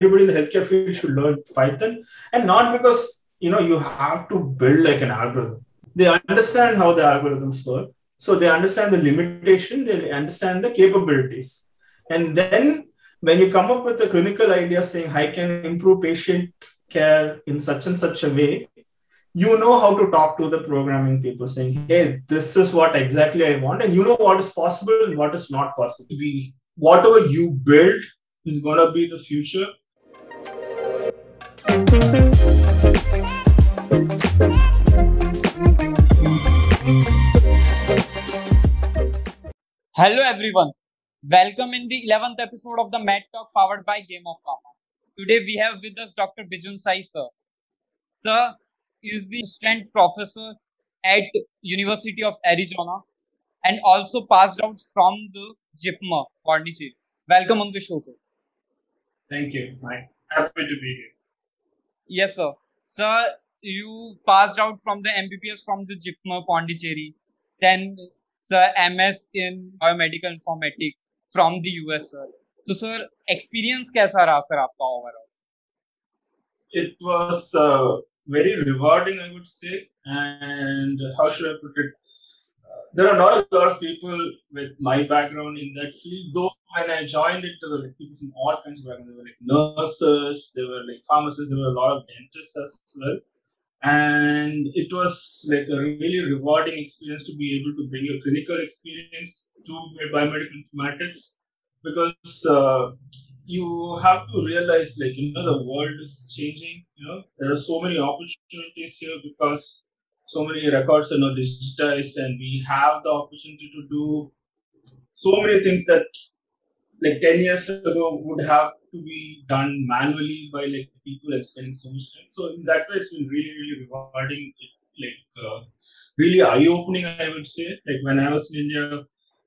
everybody in the healthcare field should learn Python, and not because you know you have to build like an algorithm. They understand how the algorithms work, so they understand the limitation, they understand the capabilities, and then when you come up with a clinical idea saying I can improve patient care in such and such a way, you know how to talk to the programming people saying, hey, this is what exactly I want, and you know what is possible and what is not possible. We, whatever you build is going to be the future. Hello everyone. Welcome in the 11th episode of the Mad Talk powered by Game of Pharma. Today we have with us Dr. Bijun Sai sir. Sir is the assistant professor at University of Arizona and also passed out from the JIPMER, Pondicherry. Welcome on the show, sir. Thank you. I'm happy to be here. Yes, sir. Sir, you passed out from the MBBS from the JIPMER Pondicherry. Then, sir, MS in biomedical informatics from the US, sir. So, sir, experience कैसा रहा sir, आपका overall? It was uh, very rewarding, I would say, and how should I put it? There are not a lot of people with my background in that field. Though when I joined it, there were like people from all kinds of backgrounds. There were like nurses, there were like pharmacists, there were a lot of dentists as well. And it was like a really rewarding experience to be able to bring your clinical experience to biomedical informatics because uh, you have to realize like you know the world is changing you know there are so many opportunities here because so many records are now digitized and we have the opportunity to do so many things that like 10 years ago would have to be done manually by like people like spending so much time so in that way it's been really really rewarding like uh, really eye-opening i would say like when i was in india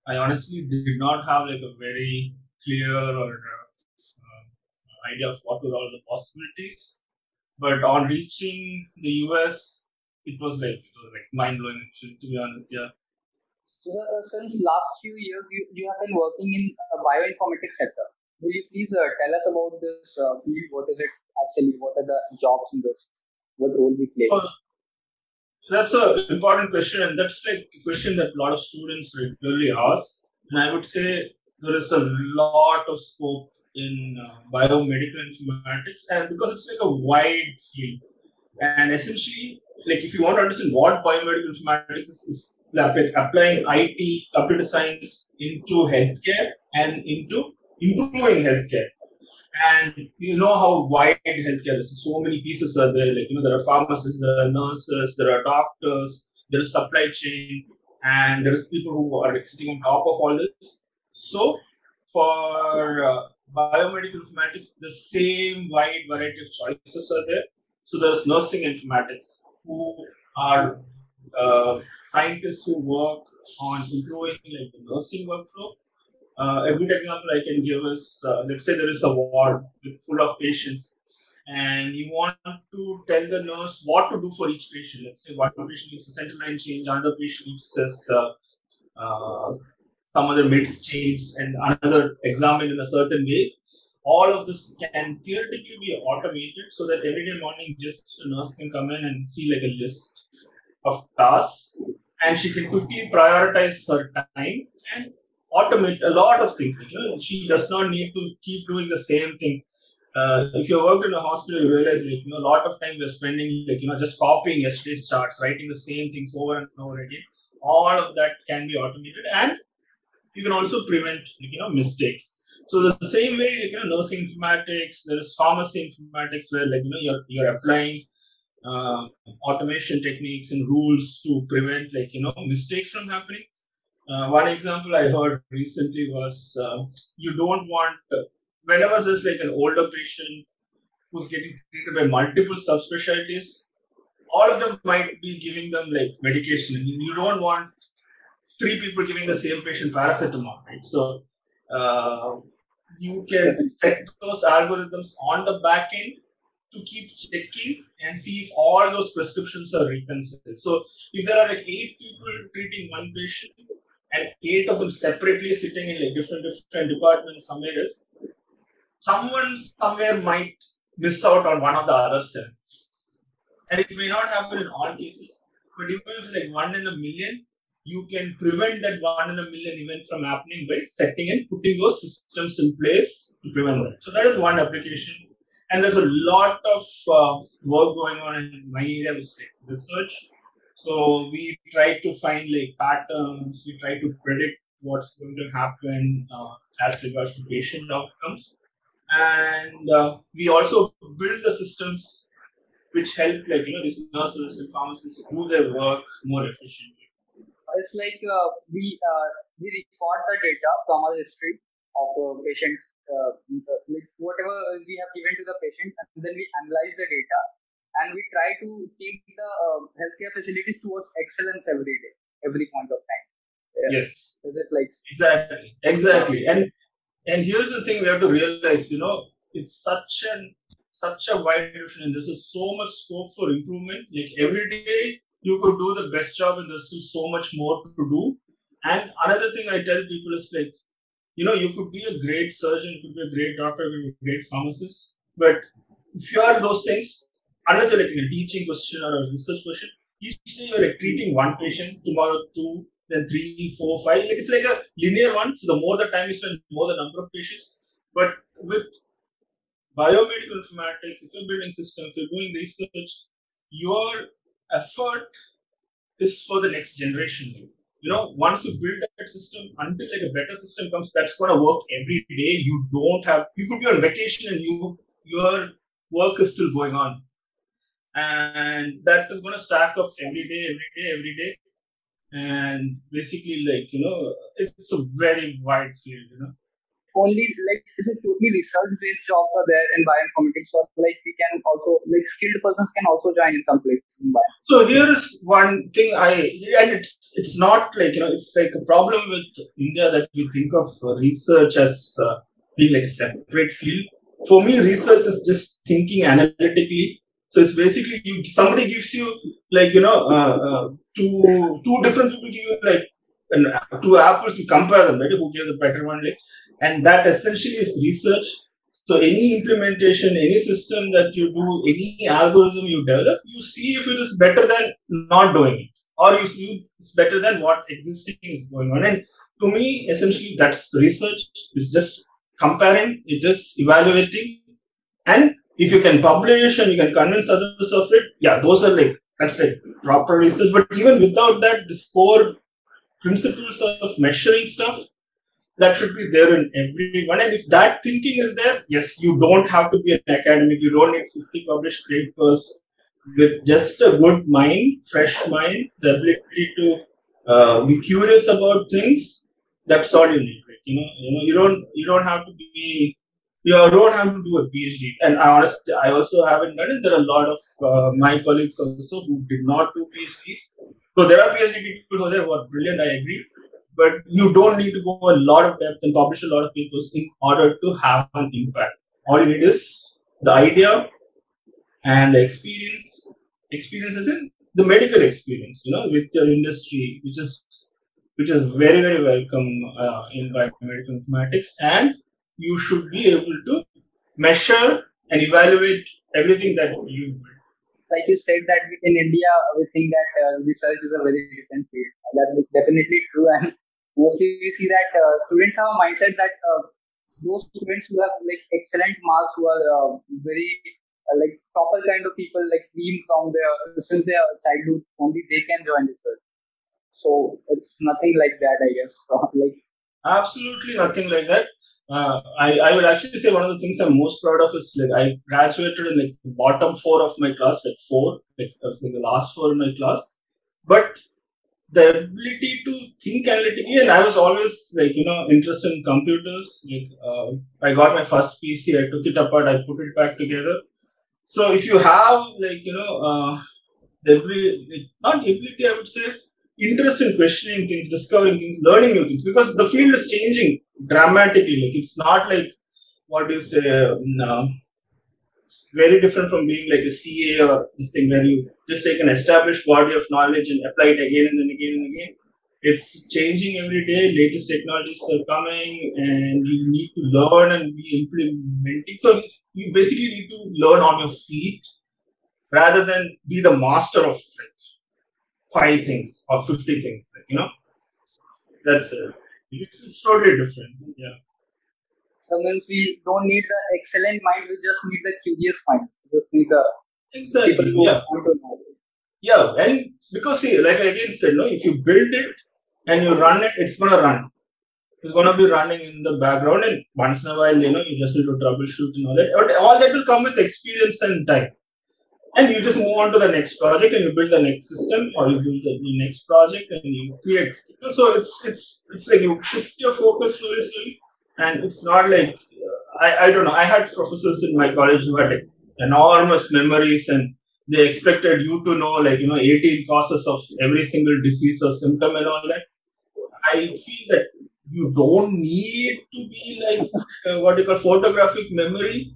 I honestly did not have like a very clear or uh, idea of what were all the possibilities. But on reaching the US, it was like it was like mind blowing. To be honest, yeah. So, uh, since last few years, you, you have been working in the bioinformatics sector. Will you please uh, tell us about this uh, field? What is it actually? What are the jobs in this? What role we play? Oh, that's an important question, and that's like a question that a lot of students regularly ask. And I would say there is a lot of scope in uh, biomedical informatics, and because it's like a wide field, and essentially, like if you want to understand what biomedical informatics is, is like applying IT, computer science into healthcare and into improving healthcare and you know how wide healthcare is. So many pieces are there. Like you know, there are pharmacists, there are nurses, there are doctors, there is supply chain, and there is people who are like, sitting on top of all this. So for uh, biomedical informatics, the same wide variety of choices are there. So there's nursing informatics who are uh, scientists who work on improving like the nursing workflow uh, a good example I can give is uh, let's say there is a ward full of patients, and you want to tell the nurse what to do for each patient. Let's say one patient needs a central line change, another patient needs this, uh, uh, some other meds change, and another examined in a certain way. All of this can theoretically be automated so that every day morning just a nurse can come in and see like a list of tasks and she can quickly prioritize her time and automate a lot of things. You know? She does not need to keep doing the same thing. Uh, if you worked in a hospital, you realize like, you know, a lot of time we're spending like, you know, just copying yesterday's charts, writing the same things over and over again. All of that can be automated and you can also prevent, you know, mistakes. So the same way, like, you know, nursing informatics, there is pharmacy informatics where like, you know, you're, you're applying uh, automation techniques and rules to prevent like, you know, mistakes from happening. Uh, one example I heard recently was uh, you don't want, whenever there's like an older patient who's getting treated by multiple subspecialties, all of them might be giving them like medication. you don't want three people giving the same patient paracetamol, right? So uh, you can set those algorithms on the back end to keep checking and see if all those prescriptions are reconciled. So if there are like eight people treating one patient, and eight of them separately sitting in like different different departments somewhere else. someone somewhere might miss out on one of the other seven. And it may not happen in all cases, but even if like one in a million, you can prevent that one in a million event from happening by setting and putting those systems in place to prevent that. So that is one application. And there's a lot of uh, work going on in my area, which is research. So we try to find like patterns. We try to predict what's going to happen uh, as regards to patient outcomes, and uh, we also build the systems which help like you know these nurses and pharmacists do their work more efficiently it's like uh, we uh, we record the data from our history of uh, patients, uh, like whatever we have given to the patient, and then we analyze the data and we try to take the uh, healthcare facilities towards excellence every day, every point of time. yes, is it like exactly, exactly, and and here's the thing we have to realize, you know, it's such an such a wide division, and this is so much scope for improvement. Like every day, you could do the best job and there's still so much more to do. And another thing I tell people is like, you know, you could be a great surgeon, you could be a great doctor, you could be a great pharmacist, but if you are those things, unless you're like a teaching question or a research question, each day you're like treating one patient, tomorrow two, then three, four, five. Like it's like a linear one. So the more the time you spend, more the number of patients. But with biomedical informatics, if you're building systems, if you're doing research, your effort is for the next generation. You know, once you build that system, until like a better system comes, that's gonna work every day. You don't have you could be on vacation and you your work is still going on. And that is gonna stack up every day, every day, every day. And basically, like, you know, it's a very wide field, you know only like is it totally research based jobs are there in bioinformatics or like we can also like skilled persons can also join in some places in bio. So here is one thing I and it's it's not like you know it's like a problem with India that we think of research as uh, being like a separate field. For me, research is just thinking analytically. So it's basically you somebody gives you like you know uh, uh, two two different people give you like and two apples you compare them right who gives a better one like and that essentially is research. So any implementation, any system that you do, any algorithm you develop, you see if it is better than not doing it, or you see it's better than what existing is going on. And to me, essentially, that's research. It's just comparing, it is evaluating, and if you can publish and you can convince others of it, yeah, those are like that's like proper research. But even without that, the core principles of measuring stuff that should be there in everyone. And if that thinking is there, yes, you don't have to be an academic. You don't need 50 published papers. With just a good mind, fresh mind, the ability to uh, be curious about things, that's all you need. Right? You know, you know, you don't you don't have to be you don't have to do a PhD. And I honestly, I also haven't done it. There are a lot of uh, my colleagues also who did not do PhDs. So there are PhD people are there who are brilliant. I agree but you don't need to go a lot of depth and publish a lot of papers in order to have an impact. All you need is the idea and the experience. Experiences in the medical experience, you know, with your industry, which is which is very very welcome uh, in biomedical informatics, and you should be able to measure and evaluate everything that you build like you said that in India we think that uh, research is a very different field. That's definitely true, and mostly we see that uh, students have a mindset that uh, those students who have like excellent marks, who are uh, very uh, like proper kind of people, like dream from their since their childhood, only they can join research. So it's nothing like that, I guess. like absolutely nothing like that. Uh, I, I would actually say one of the things I'm most proud of is like I graduated in like the bottom four of my class, like four, like I was like the last four in my class. But the ability to think analytically and i was always like you know interested in computers like uh, i got my first pc i took it apart i put it back together so if you have like you know uh, the ability not ability i would say interest in questioning things discovering things learning new things because the field is changing dramatically like it's not like what do you say um, it's very different from being like a CA or this thing where you just take an established body of knowledge and apply it again and then again and again. it's changing every day. Latest technologies are coming, and you need to learn and be implementing. So you basically need to learn on your feet rather than be the master of like five things or fifty things. Like, you know, that's it. It's totally different. Yeah. So means we don't need the excellent mind, we just need the curious mind. We just need the exactly. people who yeah. want to know. Yeah, and because see, like I again said, no, if you build it and you run it, it's gonna run. It's gonna be running in the background, and once in a while, you know, you just need to troubleshoot and all that. But all that will come with experience and time. And you just move on to the next project, and you build the next system, or you build the next project, and you create. So it's it's it's like you shift your focus slowly, slowly, and it's not like uh, I I don't know. I had professors in my college who had like enormous memories and they expected you to know like you know 18 causes of every single disease or symptom and all that i feel that you don't need to be like uh, what you call photographic memory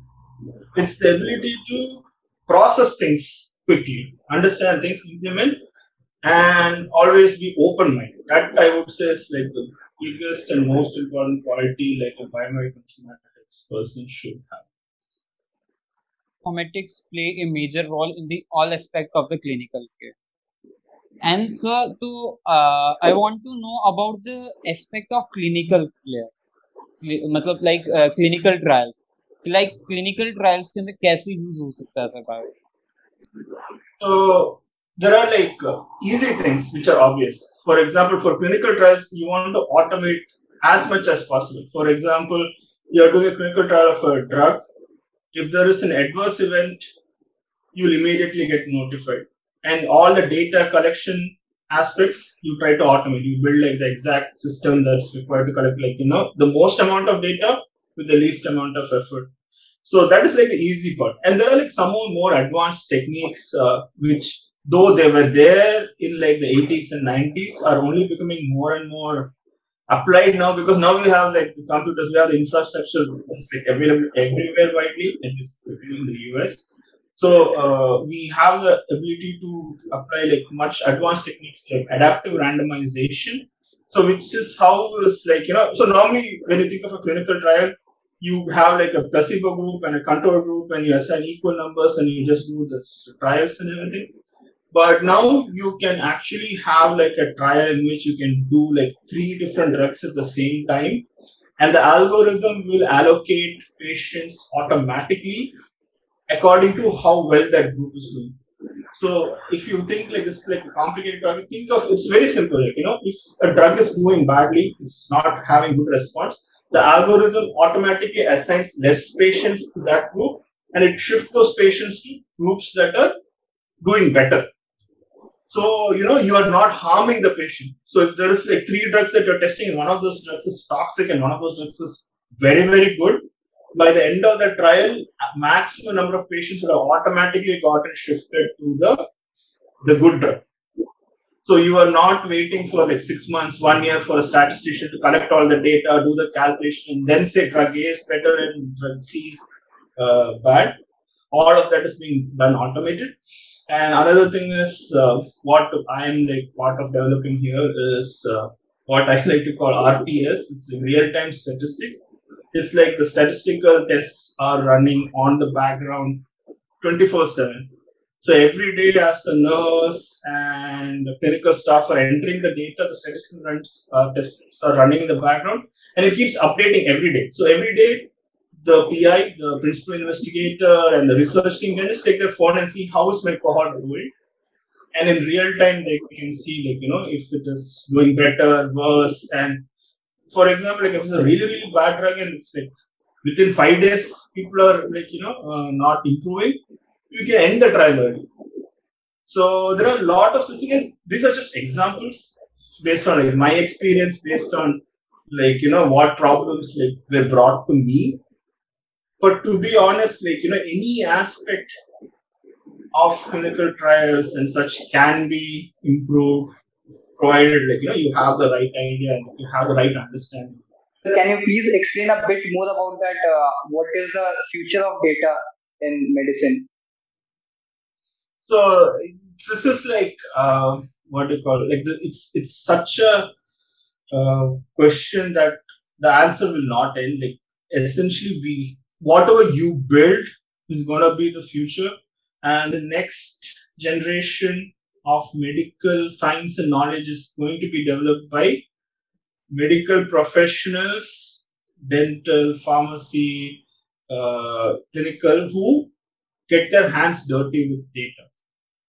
it's the ability to process things quickly understand things implement and always be open minded that i would say is like the biggest and most important quality like a biomedical informatics person should have informatics play a major role in the all aspect of the clinical care. And so, to uh, I want to know about the aspect of clinical care, Cli- मतलब like uh, clinical trials. Like clinical trials के अंदर कैसे use हो सकता है sir bio? So there are like uh, easy things which are obvious. For example, for clinical trials, you want to automate as much as possible. For example, you are doing a clinical trial of a drug. If there is an adverse event, you'll immediately get notified. And all the data collection aspects, you try to automate. You build like the exact system that's required to collect, like, you know, the most amount of data with the least amount of effort. So that is like the easy part. And there are like some more, advanced techniques, uh, which though they were there in like the 80s and 90s are only becoming more and more applied now because now we have like the computers, we have the infrastructure that's like available everywhere widely, at least in the US. So uh, we have the ability to apply like much advanced techniques like adaptive randomization. So which is how it's like, you know, so normally when you think of a clinical trial, you have like a placebo group and a control group and you assign equal numbers and you just do the trials and everything. But now you can actually have like a trial in which you can do like three different drugs at the same time. And the algorithm will allocate patients automatically according to how well that group is doing. So if you think like this is like a complicated drug think of it's very simple like you know if a drug is doing badly it's not having good response the algorithm automatically assigns less patients to that group and it shifts those patients to groups that are doing better so, you know, you are not harming the patient. So, if there is like three drugs that you're testing and one of those drugs is toxic and one of those drugs is very, very good, by the end of the trial, maximum number of patients would have automatically gotten shifted to the, the good drug. So, you are not waiting for like six months, one year for a statistician to collect all the data, do the calculation, and then say drug A is better and drug C is uh, bad. All of that is being done automated. And another thing is uh, what I'm like part of developing here is uh, what I like to call RTS. It's real time statistics. It's like the statistical tests are running on the background 24 7. So every day, as the nurse and the clinical staff are entering the data, the statistical runs, uh, tests are running in the background, and it keeps updating every day. So every day, the PI, the principal investigator, and the research team can just take their phone and see how is my cohort doing. And in real time, they can see, like, you know, if it is doing better, worse. And for example, like if it's a really, really bad drug and it's like within five days, people are like, you know, uh, not improving, you can end the trial early. So there are a lot of things. These are just examples based on like my experience, based on like, you know, what problems like were brought to me but to be honest, like, you know, any aspect of clinical trials and such can be improved provided, like, you know, you have the right idea and you have the right understanding. Can you please explain a bit more about that? Uh, what is the future of data in medicine? So this is like uh, what do you call it? Like the, it's it's such a uh, question that the answer will not end. Like essentially, we whatever you build is gonna be the future, and the next generation of medical science and knowledge is going to be developed by medical professionals, dental, pharmacy, uh, clinical, who get their hands dirty with data.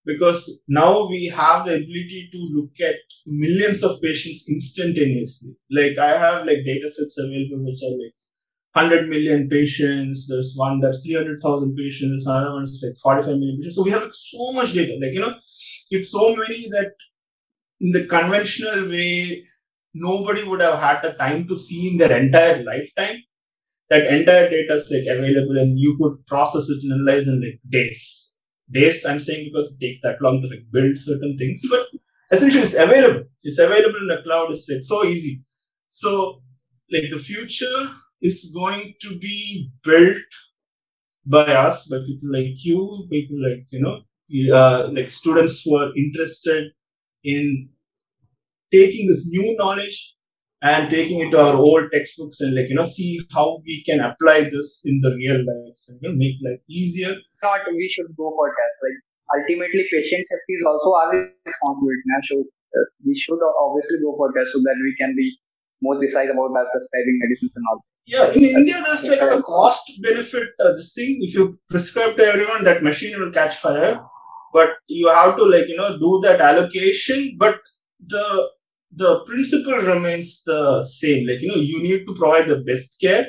Because now we have the ability to look at millions of patients instantaneously. Like I have like data sets available which are like 100 million patients. There's one that's 300,000 patients. There's another one that's like 45 million patients. So we have so much data. Like, you know, it's so many that in the conventional way, nobody would have had the time to see in their entire lifetime. That entire data is like available and you could process it and analyze in like days. Days, I'm saying because it takes that long to like build certain things, but essentially it's available. It's available in the cloud. It's like so easy. So like the future is going to be built by us, by people like you, people like you know, uh, like students who are interested in taking this new knowledge and taking it to our old textbooks and like you know see how we can apply this in the real life and you know, make life easier. Not we should go for tests. Like ultimately, patient safety is also our responsibility. Now, so uh, we should obviously go for tests so that we can be more precise about prescribing medicines and all. Yeah, in India, there's like a cost benefit. Uh, this thing, if you prescribe to everyone, that machine will catch fire. But you have to like you know do that allocation. But the the principle remains the same. Like you know, you need to provide the best care,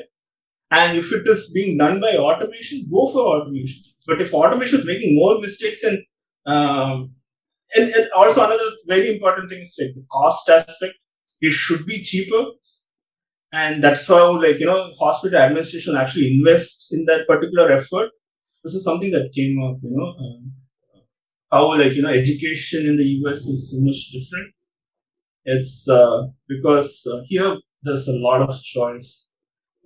and if it is being done by automation, go for automation. But if automation is making more mistakes and um, and, and also another very important thing is like the cost aspect. It should be cheaper and that's how like you know hospital administration actually invest in that particular effort this is something that came up you know um, how like you know education in the us is so much different it's uh, because uh, here there's a lot of choice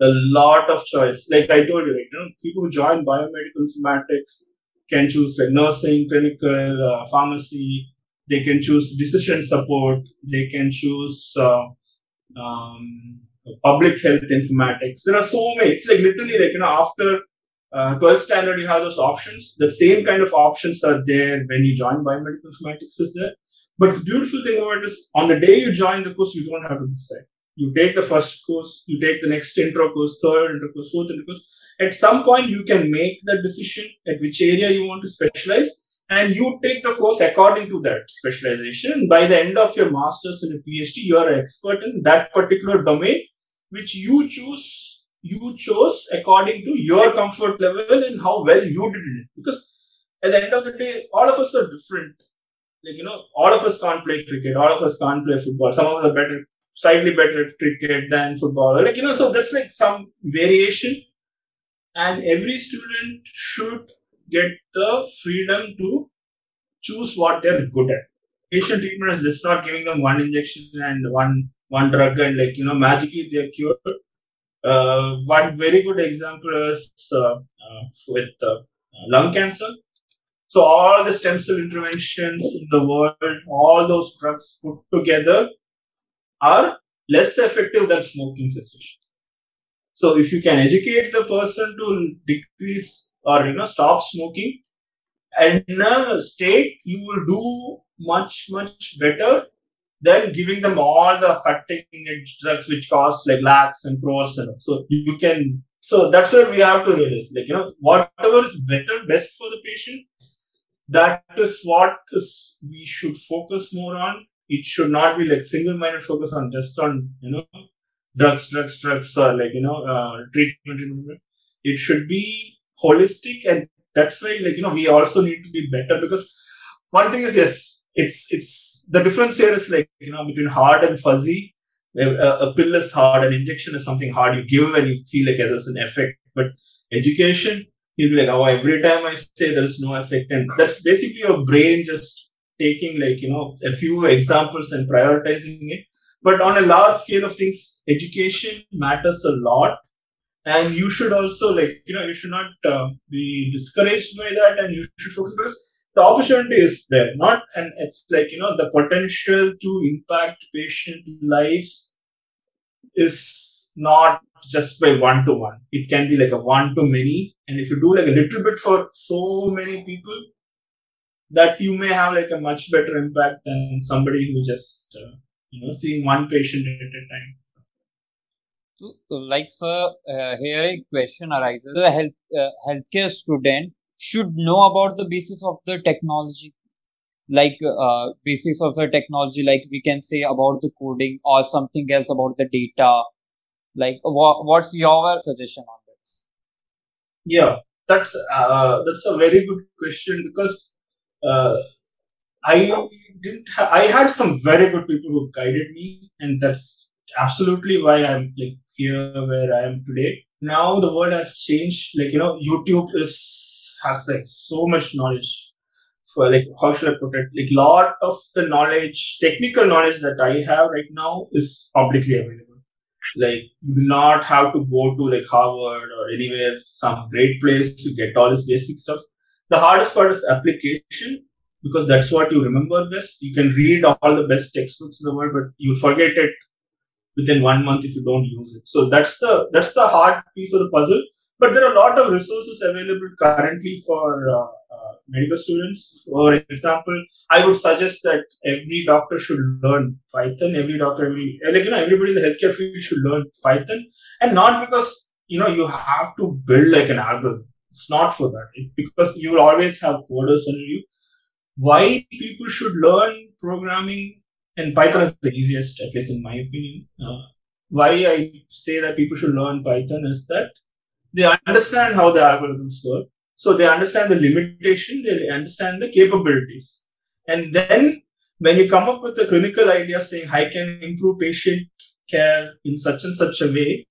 a lot of choice like i told you right, you know people who join biomedical informatics can choose like nursing clinical uh, pharmacy they can choose decision support they can choose uh, um, public health informatics. There are so many. It's like literally like, you know, after uh, 12th standard, you have those options. The same kind of options are there when you join biomedical informatics is there. But the beautiful thing about this, on the day you join the course, you don't have to decide. You take the first course, you take the next intro course, third intro course, fourth intro course. At some point, you can make that decision at which area you want to specialize, and you take the course according to that specialization. By the end of your master's and a PhD, you are an expert in that particular domain, which you choose, you chose according to your comfort level and how well you did in it. Because at the end of the day, all of us are different. Like, you know, all of us can't play cricket, all of us can't play football. Some of us are better, slightly better at cricket than football. Like, you know, so that's like some variation. And every student should get the freedom to choose what they're good at. Patient treatment is just not giving them one injection and one one drug and like you know magically they're cured. Uh, one very good example is uh, uh, with uh, lung cancer. So all the stem cell interventions in the world, all those drugs put together, are less effective than smoking cessation. So if you can educate the person to decrease or you know stop smoking, and in a state you will do much much better than giving them all the cutting edge drugs which cost like lakhs and crores and so you can so that's where we have to realize like you know whatever is better best for the patient that is what we should focus more on. It should not be like single minded focus on just on you know drugs drugs drugs or like you know uh, treatment, treatment. It should be holistic and that's why like you know we also need to be better because one thing is yes it's it's the difference here is like you know between hard and fuzzy. A, a pill is hard an injection is something hard. You give and you see like there's an effect. But education you'll be like oh every time i say there's no effect and that's basically your brain just taking like you know a few examples and prioritizing it. But on a large scale of things education matters a lot. And you should also like you know you should not uh, be discouraged by that and you should focus because the opportunity is there not and it's like you know the potential to impact patient lives is not just by one to one it can be like a one to many and if you do like a little bit for so many people that you may have like a much better impact than somebody who just uh, you know seeing one patient at a time. So, like sir uh, here a question arises. The health uh, healthcare student should know about the basis of the technology. Like uh, basis of the technology like we can say about the coding or something else about the data like wha- what's your suggestion on this yeah that's uh, that's a very good question because uh, i didn't ha- i had some very good people who guided me and that's absolutely why i'm like here where i am today now the world has changed like you know youtube is has like so much knowledge for like how should I put it? Like lot of the knowledge, technical knowledge that I have right now is publicly available. Like you do not have to go to like Harvard or anywhere, some great place to get all this basic stuff. The hardest part is application because that's what you remember best. You can read all the best textbooks in the world, but you forget it within one month if you don't use it. So that's the that's the hard piece of the puzzle. But there are a lot of resources available currently for uh, uh, medical students. For example, I would suggest that every doctor should learn Python. Every doctor, every like you know, everybody in the healthcare field should learn Python, and not because you know you have to build like an algorithm. It's not for that. It, because you will always have coders under you. Why people should learn programming and Python is the easiest, at least in my opinion. Uh, why I say that people should learn Python is that they understand how the algorithms work. So they understand the limitation, they understand the capabilities. And then when you come up with a clinical idea saying, I can improve patient care in such and such a way,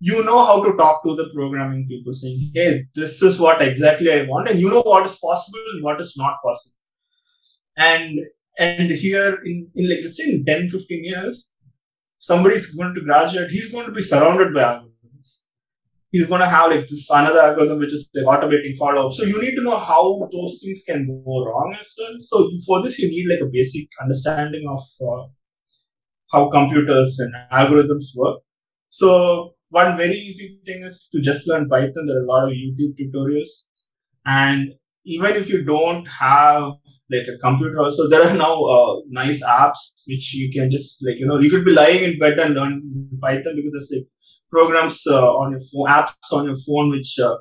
you know how to talk to the programming people saying, hey, this is what exactly I want. And you know what is possible and what is not possible. And and here in, in like let's say in 10, 15 years, somebody's going to graduate, he's going to be surrounded by algorithms he's going to have like this another algorithm which is like automating follow-up. So you need to know how those things can go wrong as well. So for this, you need like a basic understanding of uh, how computers and algorithms work. So one very easy thing is to just learn Python. There are a lot of YouTube tutorials, and even if you don't have like a computer also there are now uh, nice apps which you can just like you know you could be lying in bed and learn python because there's like programs uh, on your phone, apps on your phone, which uh,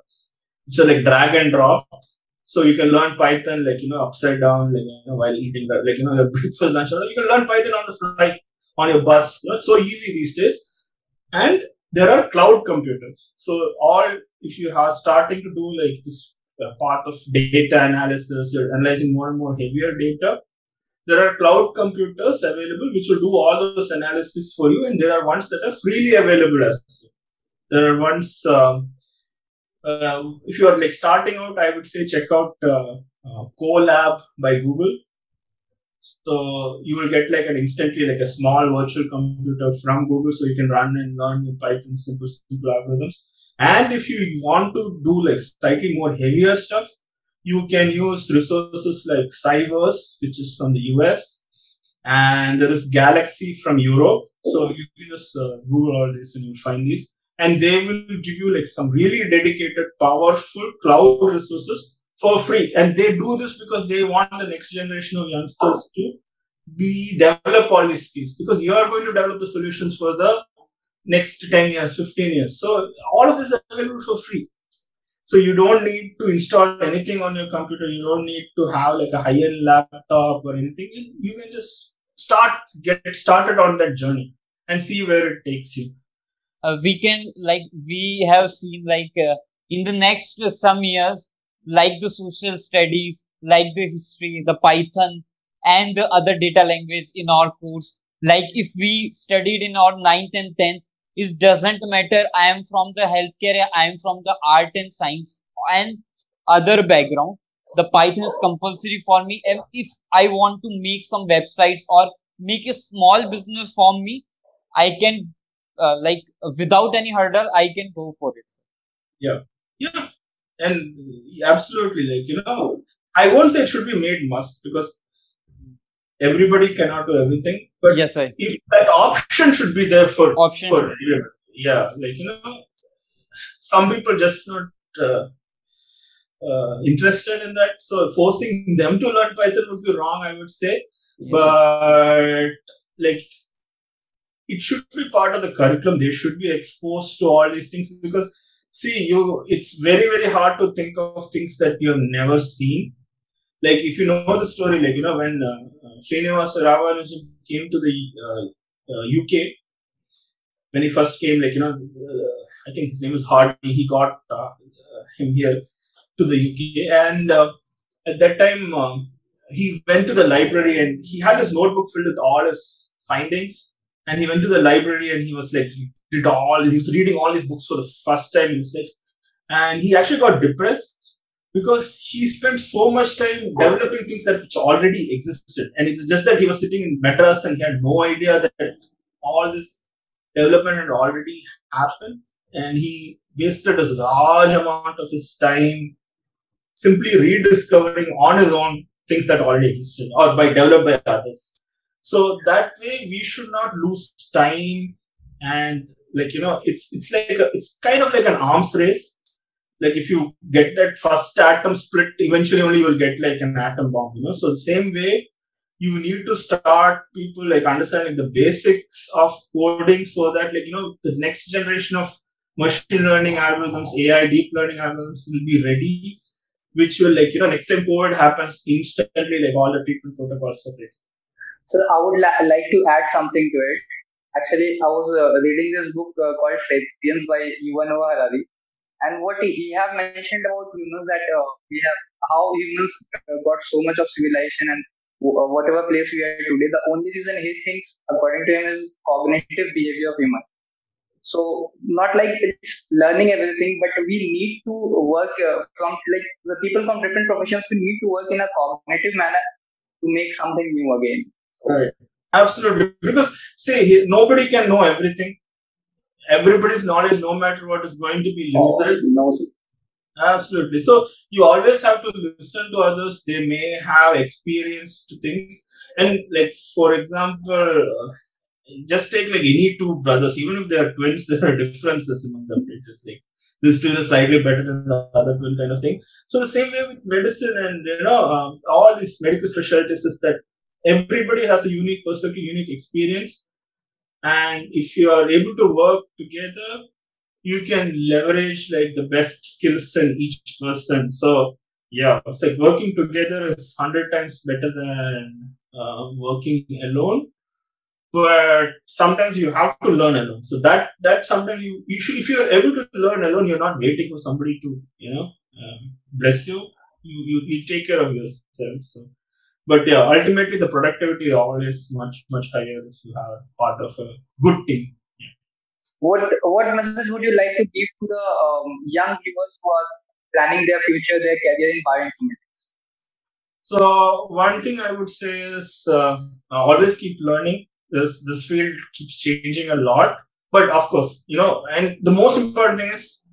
which are like drag and drop. So you can learn Python like you know upside down, like you know while eating like you know your breakfast lunch. You can learn Python on the flight on your bus. You know, it's so easy these days. And there are cloud computers. So all if you are starting to do like this uh, path of data analysis, you're analyzing more and more heavier data there are cloud computers available which will do all those analysis for you, and there are ones that are freely available as well. There are ones. Um, uh, if you are like starting out, I would say check out uh, uh, Colab by Google. So you will get like an instantly like a small virtual computer from Google, so you can run and learn in Python simple simple algorithms. And if you want to do like slightly more heavier stuff, you can use resources like Cyverse, which is from the US, and there is Galaxy from Europe. So you can just uh, Google all this and you'll find these. And they will give you like some really dedicated, powerful cloud resources for free. And they do this because they want the next generation of youngsters to be develop all these skills because you are going to develop the solutions for the next 10 years, 15 years. So all of this is available for free. So you don't need to install anything on your computer. You don't need to have like a high-end laptop or anything. You can just start get started on that journey and see where it takes you. Uh, we can like we have seen like uh, in the next uh, some years like the social studies like the history the python and the other data language in our course like if we studied in our ninth and 10th it doesn't matter. I am from the healthcare i am from the art and science and other background. The python is compulsory for me. And if i want to make some websites or make a small business for me i can uh, like without any hurdle i can go for it. Yeah. Yeah. And absolutely. Like you know I won't say it should be made must because everybody cannot do everything. But yes, I. if that option should be there for Option. for yeah, like you know, some people just not uh, uh, interested in that. So forcing them to learn Python would be wrong, I would say. But like it should be part of the curriculum. They should be exposed to all these things because see, you it's very very hard to think of things that you have never seen. Like if you know the story, like you know when uh, Srinivasa Ramanujan came to the uh, UK, when he first came, like you know, uh, I think his name is Hardy. He got uh, him here to the UK, and uh, at that time um, he went to the library and he had his notebook filled with all his findings. And he went to the library and he was like, did all he was reading all these books for the first time in his life, and he actually got depressed because he spent so much time developing things that which already existed, and it's just that he was sitting in Madras and he had no idea that all this development had already happened, and he wasted a large amount of his time simply rediscovering on his own things that already existed or by developed by others. So that way we should not lose time and like you know it's it's like a, it's kind of like an arms race. Like if you get that first atom split, eventually only you will get like an atom bomb, you know. So the same way you need to start people like understanding the basics of coding so that like you know the next generation of machine learning algorithms, AI deep learning algorithms will be ready, which will like you know next time COVID happens instantly like all the treatment protocols are ready. So I would like to add something to it. Actually, I was uh, reading this book uh, called *Sapiens* by Yuval Noah Harari, and what he have mentioned about humans that uh, we have how humans got so much of civilization and whatever place we are today, the only reason he thinks, according to him, is cognitive behavior of human. So not like it's learning everything, but we need to work uh, from like the people from different professions. We need to work in a cognitive manner to make something new again. Right. Absolutely, because see, nobody can know everything. Everybody's knowledge, no matter what, is going to be limited. No, Absolutely. So you always have to listen to others. They may have experienced things. And like for example, just take like any two brothers, even if they are twins, there are differences among them. Just like this twin is slightly better than the other twin kind of thing. So the same way with medicine and you know um, all these medical specialties is that everybody has a unique perspective, unique experience. And if you are able to work together, you can leverage like the best skills in each person. So yeah, it's like working together is hundred times better than uh, working alone. But sometimes you have to learn alone. So that that sometimes you you should if you are able to learn alone, you're not waiting for somebody to you know um, bless you. You you you take care of yourself. So. But yeah, ultimately the productivity is always much much higher if you have part of a good team what what message would you like to give to the um, young viewers who are planning their future, their career in bioinformatics? So one thing I would say is uh, always keep learning. This this field keeps changing a lot, but of course, you know, and the most important thing is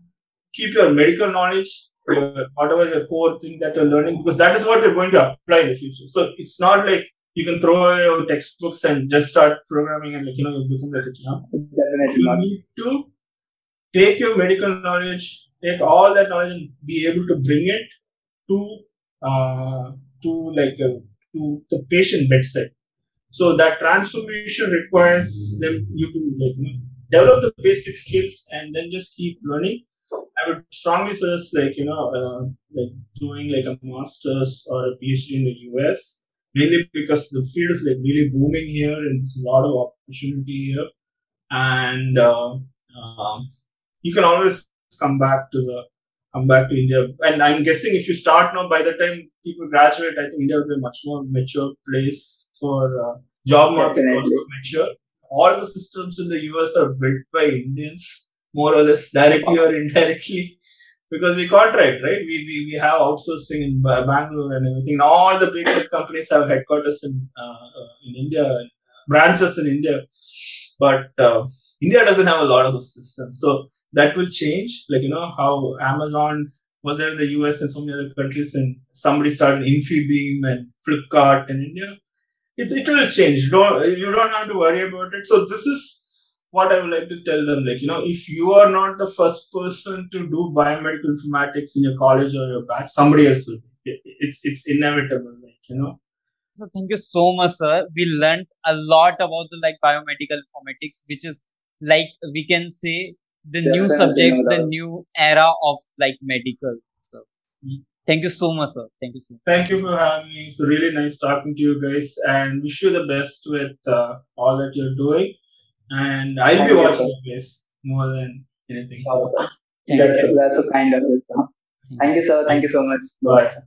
keep your medical knowledge, your, whatever your core thing that you're learning, because that is what you're going to apply in the future. So it's not like you can throw away your textbooks and just start programming and like you know you become like a champ. Definitely You not. need to take your medical knowledge, take all that knowledge and be able to bring it to uh, to like uh, to the patient bedside. So that transformation requires them you to like you know, develop the basic skills and then just keep learning. I would strongly suggest like you know uh, like doing like a master's or a PhD in the US mainly because the field is like really booming here and there's a lot of opportunity here and uh, um, you can always come back to the come back to India. And I'm guessing if you start now, by the time people graduate, I think India will be a much more mature place for uh, job market mature. All the systems in the US are built by Indians, more or less directly or indirectly. Because we contract, right? We, we, we have outsourcing in Bangalore and everything. And all the big companies have headquarters in uh, uh, in India, branches in India. But uh, India doesn't have a lot of those systems. So that will change. Like, you know, how Amazon was there in the US and so many other countries, and somebody started Infibeam and Flipkart in India. It, it will change. Don't you don't have to worry about it. So this is what I would like to tell them. Like you know, if you are not the first person to do biomedical informatics in your college or your batch, somebody else will. It, it's it's inevitable. Like you know. So thank you so much, sir. We learned a lot about the like biomedical informatics, which is like we can say the new subjects, the new era of like medical. So thank you so much, sir. Thank you so much. Thank you for having me. It's really nice talking to you guys, and wish you the best with uh, all that you're doing. And I'll Thank be watching sir. you guys more than anything. Sure. Thank That's, you. that's a kind of it. Thank you, sir. Thank you so much. Bye. sir.